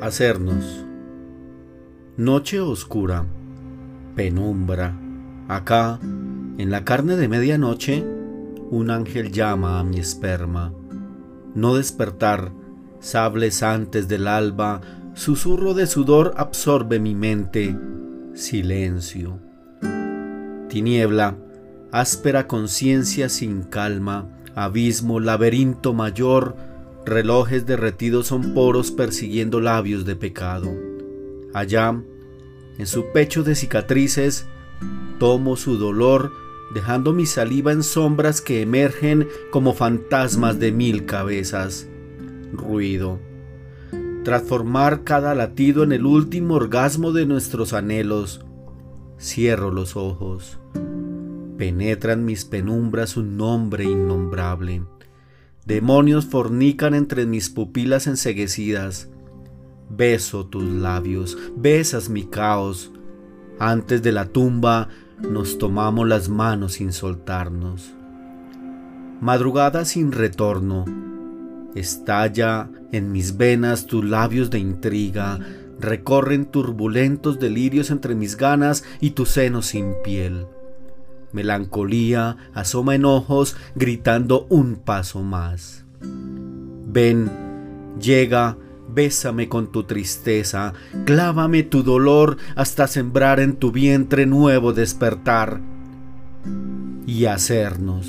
Hacernos. Noche oscura, penumbra. Acá, en la carne de medianoche, un ángel llama a mi esperma. No despertar, sables antes del alba, susurro de sudor absorbe mi mente. Silencio. Tiniebla, áspera conciencia sin calma, abismo, laberinto mayor, relojes derretidos son poros persiguiendo labios de pecado. Allá, en su pecho de cicatrices, tomo su dolor, dejando mi saliva en sombras que emergen como fantasmas de mil cabezas. Ruido. Transformar cada latido en el último orgasmo de nuestros anhelos. Cierro los ojos. Penetra en mis penumbras un nombre innombrable. Demonios fornican entre mis pupilas enseguecidas. Beso tus labios, besas mi caos. Antes de la tumba nos tomamos las manos sin soltarnos. Madrugada sin retorno. Estalla en mis venas tus labios de intriga, recorren turbulentos delirios entre mis ganas y tu seno sin piel. Melancolía asoma en ojos gritando un paso más. Ven, llega, bésame con tu tristeza, clávame tu dolor hasta sembrar en tu vientre nuevo despertar y hacernos.